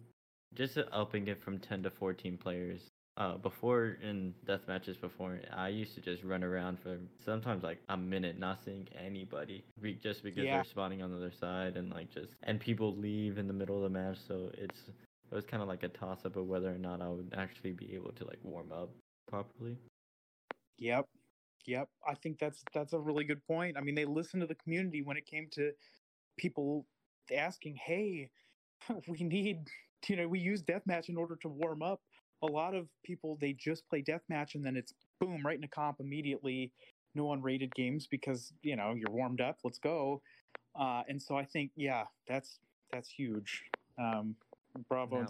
just upping it from 10 to 14 players. Uh, before in death matches before, I used to just run around for sometimes like a minute, not seeing anybody, be- just because Yeah. they're spawning on the other side, and like just and people leave in the middle of the match, so it's it was kind of like a toss up of whether or not I would actually be able to like warm up properly. Yep. Yep. I think that's that's a really good point. I mean, they listened to the community when it came to people asking, "Hey, we need, you know, we use deathmatch in order to warm up." A lot of people they just play deathmatch and then it's boom right in a comp immediately. No unrated games because you know you're warmed up. Let's go. Uh, and so I think yeah, that's that's huge. Um, bravo Now-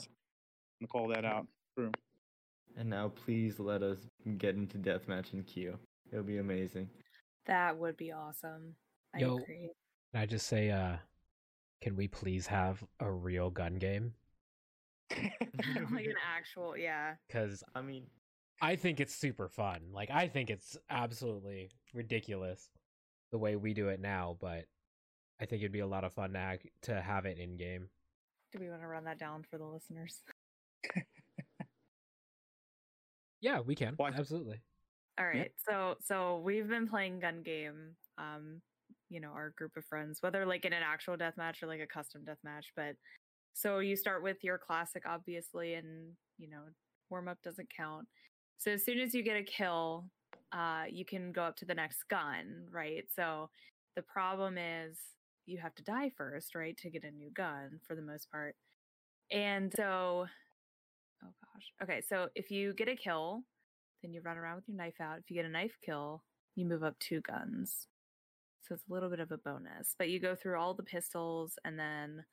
and call that out. And now please let us get into deathmatch in queue. It'll be amazing. that would be awesome. I Yo. agree. Can I just say, uh, can we please have a real gun game? like an actual, yeah. Because I mean, I think it's super fun. Like, I think it's absolutely ridiculous the way we do it now, but I think it'd be a lot of fun to, act, to have it in game. Do we want to run that down for the listeners? Yeah, we can. Why- Absolutely. All right. So so we've been playing gun game. Um, you know, our group of friends, whether like in an actual death match or like a custom death match. But so you start with your classic, obviously, and you know, warm up doesn't count. So as soon as you get a kill, uh, you can go up to the next gun, right? So the problem is you have to die first, right, to get a new gun for the most part. And so, oh gosh, okay. So if you get a kill, then you run around with your knife out. If you get a knife kill, you move up two guns. So it's a little bit of a bonus. But you go through all the pistols and then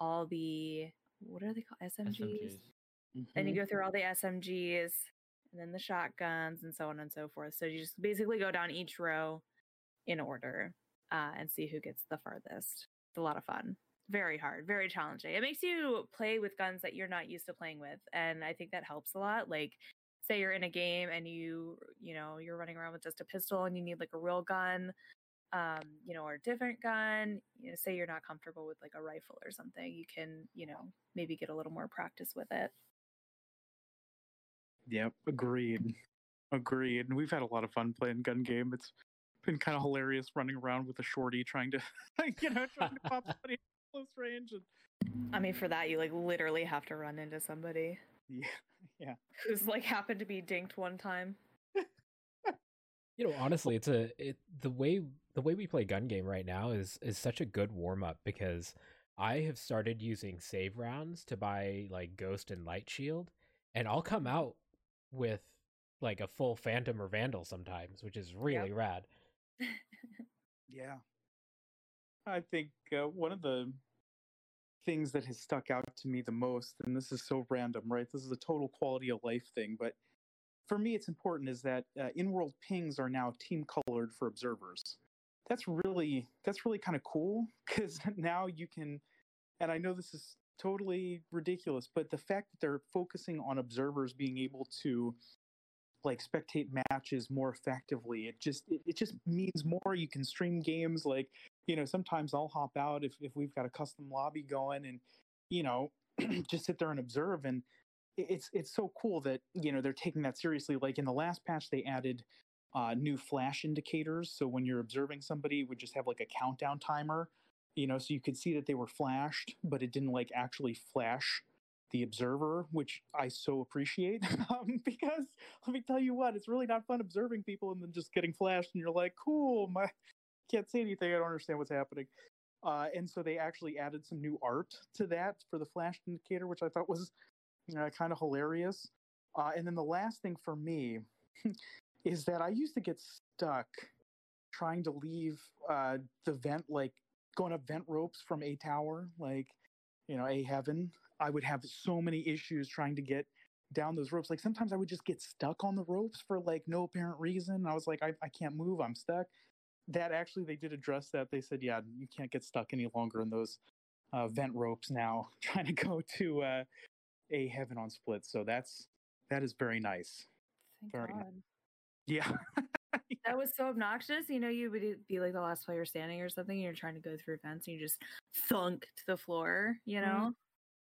all the what are they called? SMGs. SMGs. Then you Mhm. go through all the SMGs and then the shotguns and so on and so forth. So you just basically go down each row in order uh, and see who gets the farthest. It's a lot of fun. Very hard, very challenging. It makes you play with guns that you're not used to playing with. And I think that helps a lot. Like, say you're in a game and you, you know, you're running around with just a pistol and you need like a real gun, um, you know, or a different gun. You know, say you're not comfortable with like a rifle or something, you can, you know, maybe get a little more practice with it. Yep, agreed. Agreed. And we've had a lot of fun playing gun game. It's been kind of hilarious running around with a shorty trying to, you know, trying to pop somebody close range. And I mean, for that, you like literally have to run into somebody yeah, who's like happened to be dinked one time. You know, honestly, it's a it the way the way we play gun game right now is is such a good warm up because I have started using save rounds to buy like Ghost and Light Shield, and I'll come out with like a full Phantom or Vandal sometimes, which is really rad. yeah. I think uh, one of the things that has stuck out to me the most, and this is so random, right? This is a total quality of life thing, but for me, it's important is that uh, in-world pings are now team colored for observers. That's really that's really kind of cool because now you can, and I know this is totally ridiculous, but the fact that they're focusing on observers being able to like spectate matches more effectively, it just it, it just means more. You can stream games like you know sometimes I'll hop out if if we've got a custom lobby going and you know just sit there and observe and it's it's so cool that you know they're taking that seriously like in the last patch they added uh, new flash indicators. So when you're observing somebody, would just have like a countdown timer, you know, so you could see that they were flashed, but it didn't like actually flash the observer, which I so appreciate. um, because let me tell you what, it's really not fun observing people and then just getting flashed, and you're like, cool, my can't say anything. I don't understand what's happening. Uh, and so they actually added some new art to that for the flash indicator, which I thought was uh, kind of hilarious. Uh, and then the last thing for me is that I used to get stuck trying to leave uh, the vent, like going up vent ropes from a tower, like you know, a heaven. I would have so many issues trying to get down those ropes. Like sometimes I would just get stuck on the ropes for like no apparent reason. I was like, I, I can't move. I'm stuck. That actually, they did address that. They said, yeah, you can't get stuck any longer in those uh, vent ropes now, trying to go to uh, a heaven on split. So that's that is very nice. Thank Very nice. God. Yeah. That was so obnoxious. You know, you would be like the last player standing or something, and you're trying to go through fence, and you just thunk to the floor. You Mhm. know,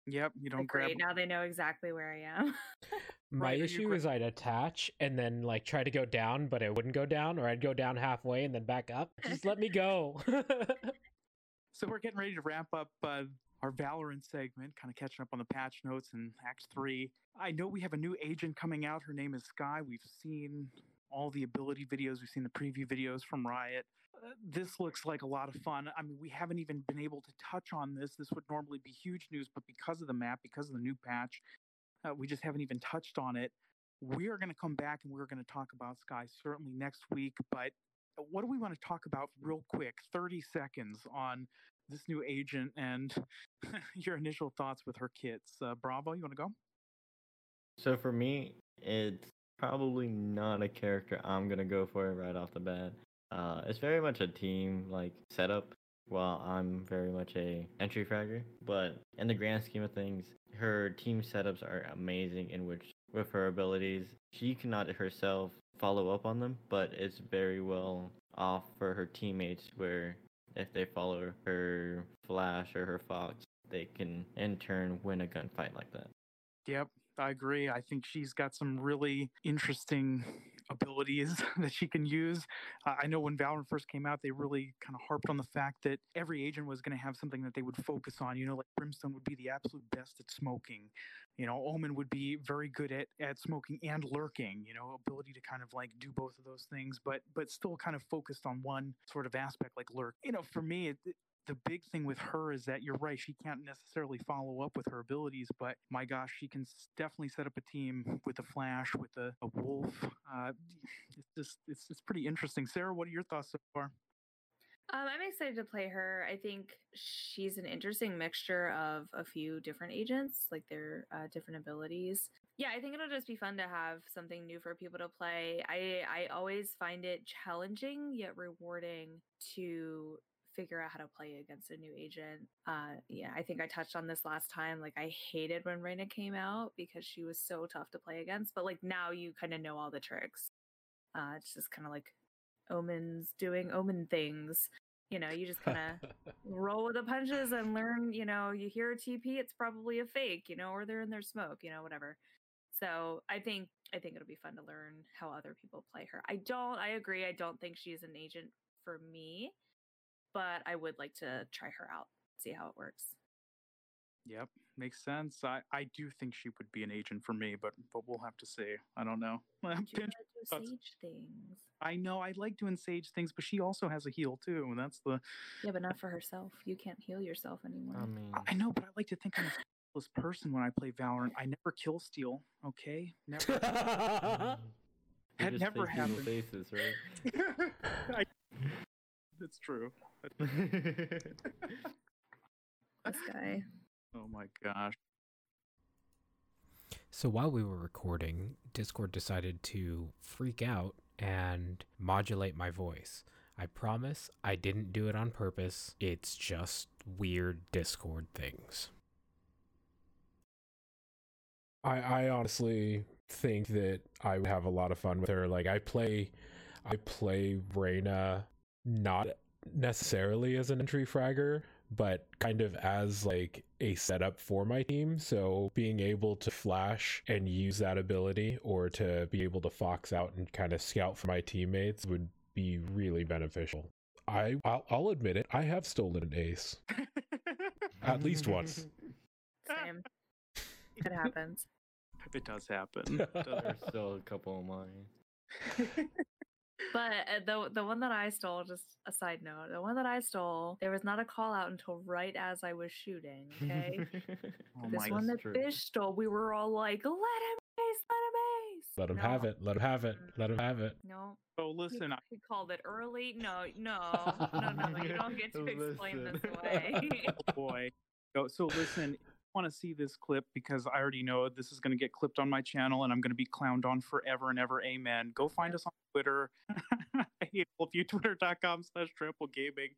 yep. You don't like, grab. great. Now they know exactly where I am. My Right, issue gra- is I'd attach and then like try to go down, but it wouldn't go down, or I'd go down halfway and then back up. Just let me go. So we're getting ready to wrap up uh, our Valorant segment, kind of catching up on the patch notes in Act 3. I know we have a new agent coming out. Her name is Skye. We've seen all the ability videos, we've seen the preview videos from Riot. Uh, this looks like a lot of fun. I mean, we haven't even been able to touch on this. This would normally be huge news, but because of the map, because of the new patch, uh, we just haven't even touched on it. We are going to come back and we're going to talk about Skye certainly next week. But what do we want to talk about real quick? 30 seconds on this new agent and your initial thoughts with her kits. Uh, Bravo, you want to go? So for me, it's probably not a character I'm gonna go for right off the bat. Uh, it's very much a team like setup, while I'm very much a entry fragger. But in the grand scheme of things, her team setups are amazing. In which, with her abilities, she cannot herself follow up on them, but it's very well off for her teammates. Where if they follow her flash or her fox, they can in turn win a gunfight like that. Yep, I agree. I think she's got some really interesting abilities that she can use. Uh, I know when Valorant first came out, they really kind of harped on the fact that every agent was going to have something that they would focus on. You know, like Brimstone would be the absolute best at smoking. You know, Omen would be very good at, at smoking and lurking. You know, ability to kind of like do both of those things, but but still kind of focused on one sort of aspect, like lurk. You know, for me, it, the big thing with her is that you're right she can't necessarily follow up with her abilities but my gosh she can definitely set up a team with a flash with a, a wolf uh, it's just it's, it's pretty interesting sarah what are your thoughts so far Um, I'm excited to play her. I think she's an interesting mixture of a few different agents, like their uh, different abilities. Yeah, I think it'll just be fun to have something new for people to play. I I always find it challenging yet rewarding to figure out how to play against a new agent. Uh, yeah, I think I touched on this last time. Like, I hated when Reyna came out because she was so tough to play against. But like now, you kind of know all the tricks. Uh, it's just kind of like omens doing omen things. You know, you just kind of roll with the punches and learn. You know, you hear a TP, it's probably a fake. You know, or they're in their smoke. You know, whatever. So I think I think it'll be fun to learn how other people play her. I don't. I agree. I don't think she's an agent for me, but I would like to try her out, see how it works. yep makes sense i i do think she would be an agent for me but but we'll have to see i don't know But you Pinch- gotta do sage things. i know i like doing sage things but she also has a heal too and that's the Yeah, but not for herself. You can't heal yourself anymore. I mean, I- i know but i like to think i'm a this person when i play valorant i never kill steal okay never mm-hmm. you Had never take happened. Faces, right? I, it's true this guy. oh my gosh So while we were recording, Discord decided to freak out and modulate my voice. I promise I didn't do it on purpose. It's just weird Discord things. I, I honestly think that I would have a lot of fun with her. Like I play I play Reyna not necessarily as an entry fragger, but kind of as like a setup for my team. So being able to flash and use that ability or to be able to fox out and kind of scout for my teammates would be really beneficial. I I'll, I'll admit it. I have stolen an ace at least once. Same. It happens. It does happen. It does There's still a couple of mine. But uh, the the one that I stole, just a side note, the one that I stole, there was not a call out until right as I was shooting. Okay, Oh this one that true. Fish stole, we were all like, "Let him ace, let him ace." Let him No, have it. Let him have it. Let him have it. No, So he, listen, I- he called it early. No, no, no, no. You don't get to explain this Listen. away. oh boy. So, so listen, want to see this clip because I already know this is going to get clipped on my channel and I'm going to be clowned on forever and ever. Amen. Go find us on Twitter. i feel you twitter.com slash trample gaming.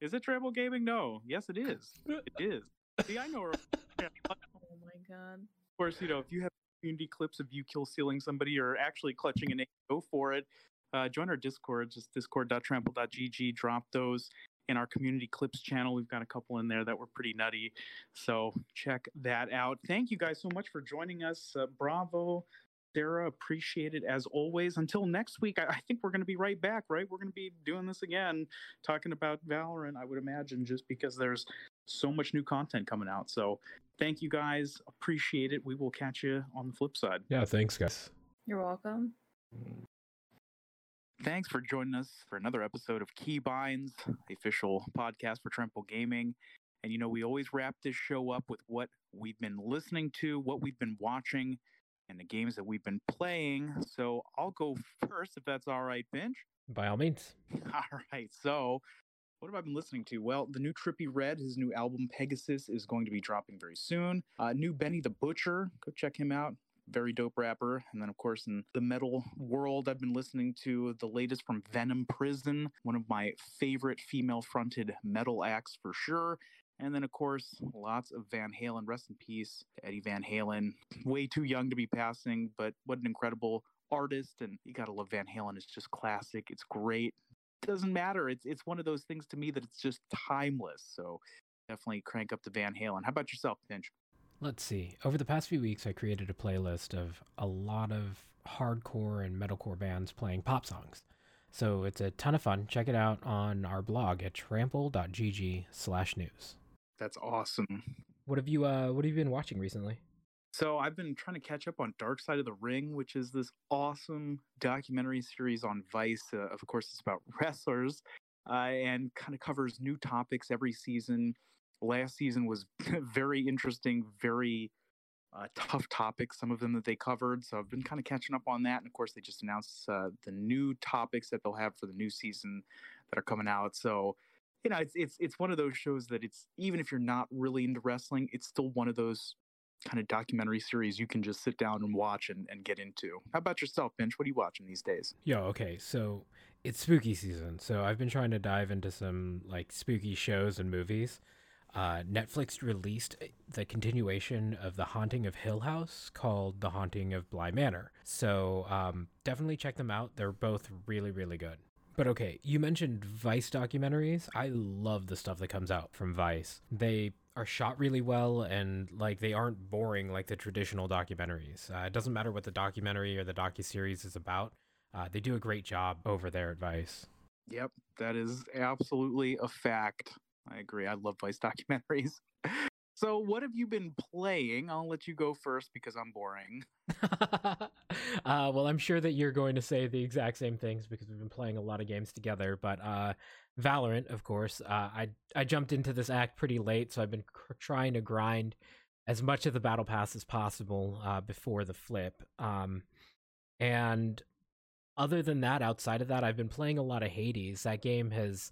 Is it trample gaming? No. Yes, it is. It is. See, I know. Of oh my god. Of course, you know, if you have community clips of you kill sealing somebody or actually clutching an ace, go for it. Uh, join our Discord, just discord.trample.gg. Drop those in our community clips channel. We've got a couple in there that were pretty nutty. So check that out. Thank you guys so much for joining us. Uh, bravo. Sarah, appreciate it as always. Until next week, I, I think we're going to be right back, right? We're going to be doing this again, talking about Valorant, I would imagine, just because there's so much new content coming out. So thank you guys. Appreciate it. We will catch you on the flip side. Yeah, thanks, guys. You're welcome. Thanks for joining us for another episode of Keybinds, the official podcast for Trample Gaming. And you know, we always wrap this show up with what we've been listening to, what we've been watching, and the games that we've been playing. So I'll go first if that's all right, Pinch. By all means. All right. So, what have I been listening to? Well, the new Trippie Redd, his new album Pegasus, is going to be dropping very soon. Uh, new Benny the Butcher, go check him out. Very dope rapper. And then, of course, in the metal world, I've been listening to the latest from Venom Prison, one of my favorite female fronted metal acts for sure. And then, of course, lots of Van Halen. Rest in peace Eddie Van Halen. Way too young to be passing, but what an incredible artist. And you got to love Van Halen. It's just classic. It's great doesn't matter. It's it's one of those things to me that it's just timeless. So definitely crank up the Van Halen. How about yourself, Pinch? Let's see. Over the past few weeks, I created a playlist of a lot of hardcore and metalcore bands playing pop songs. So it's a ton of fun. Check it out on our blog at trample.gg slash news. That's awesome. What have you uh what have you been watching recently? So I've been trying to catch up on Dark Side of the Ring, which is this awesome documentary series on Vice. Uh, of course, it's about wrestlers uh, and kind of covers new topics every season. Last season was very interesting, very uh, tough topics, some of them that they covered. So I've been kind of catching up on that. And of course, they just announced uh, the new topics that they'll have for the new season that are coming out. So you know, it's it's it's one of those shows that it's even if you're not really into wrestling, it's still one of those kind of documentary series you can just sit down and watch and, and get into. How about yourself, Pinch? What are you watching these days? Yo, okay, so it's spooky season, so I've been trying to dive into some like spooky shows and movies. Uh, Netflix released the continuation of The Haunting of Hill House called The Haunting of Bly Manor. So um, definitely check them out. They're both really, really good. But okay, you mentioned Vice documentaries. I love the stuff that comes out from Vice. They are shot really well and like they aren't boring like the traditional documentaries. Uh, it doesn't matter what the documentary or the docu series is about. Uh, they do a great job over there at Vice. Yep, that is absolutely a fact. I agree. I love Vice documentaries. So, what have you been playing? I'll let you go first because I'm boring. uh, well, I'm sure that you're going to say the exact same things because we've been playing a lot of games together. But uh, Valorant, of course, uh, I I jumped into this act pretty late, so I've been cr- trying to grind as much of the battle pass as possible uh, before the flip. Um, and other than that, outside of that, I've been playing a lot of Hades. That game has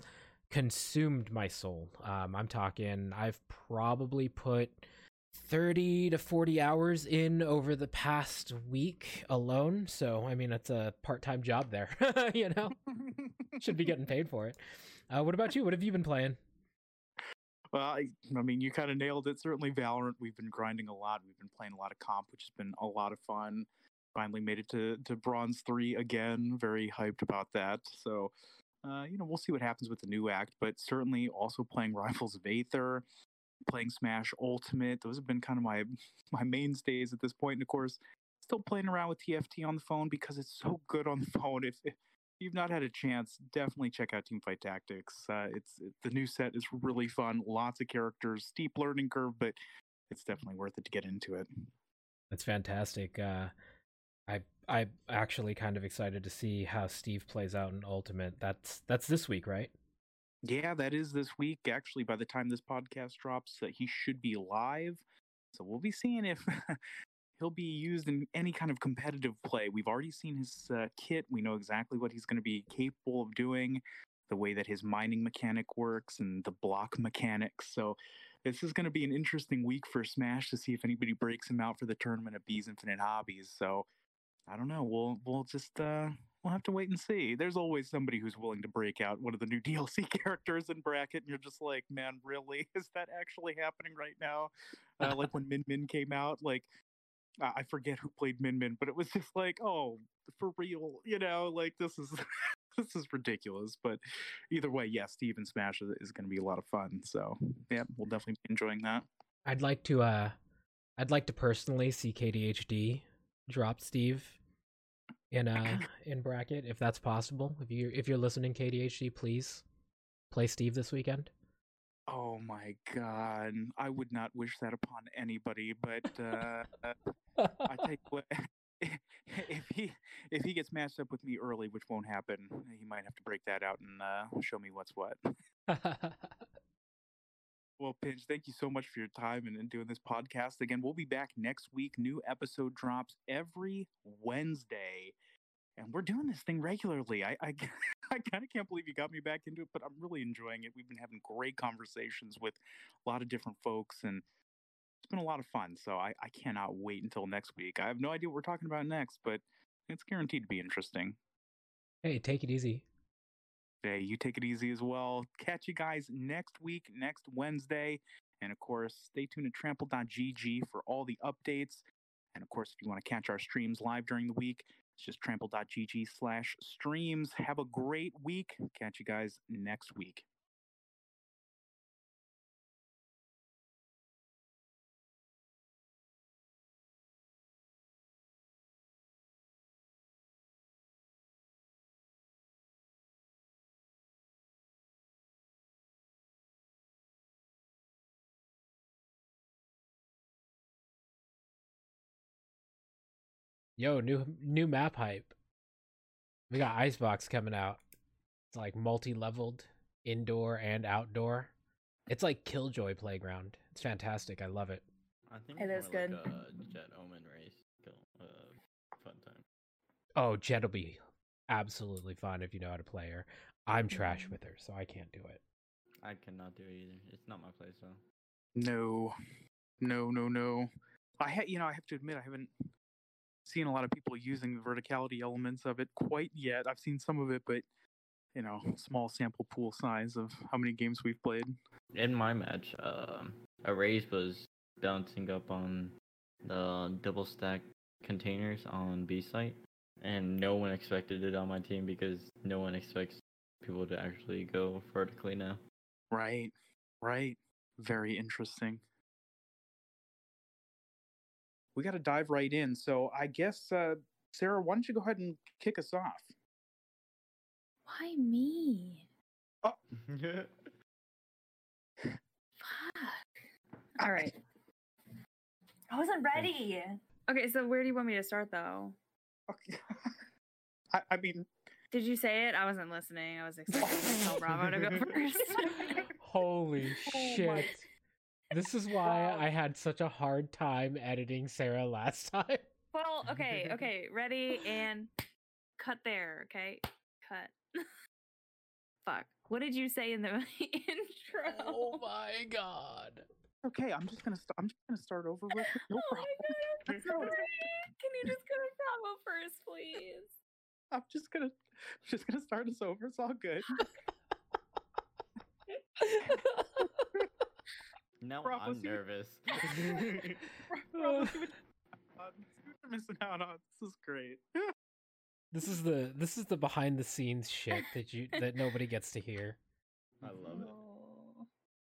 consumed my soul. Um, I'm talking, I've probably put 30 to 40 hours in over the past week alone. So, I mean, it's a part time job there, you know? Should be getting paid for it. Uh, what about you? What have you been playing? Well, I, I mean, you kind of nailed it. Certainly, Valorant. We've been grinding a lot. We've been playing a lot of comp, which has been a lot of fun. Finally made it to to bronze three again. Very hyped about that. So, uh, you know, we'll see what happens with the new act, but certainly also playing Rivals of Aether, playing Smash Ultimate. Those have been kind of my my mainstays at this point. And of course, still playing around with TFT on the phone because it's so good on the phone. If, if you've not had a chance, definitely check out Teamfight Tactics. Uh, it's it, the new set is really fun. Lots of characters, steep learning curve, but it's definitely worth it to get into it. That's fantastic. Uh, I I actually kind of excited to see how Steve plays out in Ultimate. That's that's this week, right? Yeah, that is this week. Actually, by the time this podcast drops, uh, he should be live. So we'll be seeing if he'll be used in any kind of competitive play. We've already seen his uh, kit. We know exactly what he's going to be capable of doing, the way that his mining mechanic works, and the block mechanics. So this is going to be an interesting week for Smash to see if anybody breaks him out for the tournament of Bees Infinite Hobbies. So I don't know. We'll we'll just uh, we'll have to wait and see. There's always somebody who's willing to break out one of the new DLC characters in bracket, and you're just like, man, really? Is that actually happening right now? Uh, like when Min Min came out, like I forget who played Min Min, but it was just like, oh, for real, you know, like this is this is ridiculous. But either way, yes, Steve and Smash is, is going to be a lot of fun. So yeah, we'll definitely be enjoying that. I'd like to uh, I'd like to personally see KDHD drop Steve in uh in bracket if that's possible. If you if you're listening, KDHD, please play Steve this weekend. Oh my god, I would not wish that upon anybody. But uh, I take what if he if he gets matched up with me early, which won't happen, he might have to break that out and uh, show me what's what. well, Pinch, thank you so much for your time and, and doing this podcast. Again, we'll be back next week. New episode drops every Wednesday and we're doing this thing regularly. I I, I kind of can't believe you got me back into it, but I'm really enjoying it. We've been having great conversations with a lot of different folks, and it's been a lot of fun. So I, I cannot wait until next week. I have no idea what we're talking about next, but it's guaranteed to be interesting. Hey, take it easy. You take it easy as well. Catch you guys next week, next Wednesday. And of course, stay tuned to trample.gg for all the updates. And of course, if you want to catch our streams live during the week, it's just trample.gg slash streams. Have a great week. Catch you guys next week. Yo, new new map hype. We got Icebox coming out. It's like multi-leveled, indoor and outdoor. It's like Killjoy Playground. It's fantastic. I love it. I think It it's good. Like a Jett Omen race. Uh, fun time. Oh, Jett will be absolutely fun if you know how to play her. I'm trash Mhm. with her, so I can't do it. I cannot do it either. It's not my play style. No, no, no, no. I ha- you know, I have to admit, I haven't seen a lot of people using the verticality elements of it quite yet. I've seen some of it, but you know, small sample pool size of how many games we've played. In my match, um, Erase was bouncing up on the double stack containers on B site, and no one expected it on my team because no one expects people to actually go vertically now. Right, right. Very interesting. We got to dive right in. So I guess, uh, Sarah, why don't you go ahead and kick us off? Why me? Fuck. All right. I wasn't ready. Okay, so where do you want me to start though? Okay. I, I mean, Did you say it? I wasn't listening. I was expecting to tell Bravo to go first. Holy Oh shit. My- This is why I had such a hard time editing Sarah last time. well, okay, okay. Ready and cut there, okay? Cut. Fuck. What did you say in the oh intro? Oh my god. okay. I'm just gonna. St- I'm just gonna start over real quick. No Oh my problem. god, sorry. Can you just go to Bravo first, please? I'm just gonna. I'm just gonna start us over. It's all good. Now Bravo, I'm nervous. Bravo, uh, you're missing out on. This is great. This is the this is the behind the scenes shit that you that nobody gets to hear. I love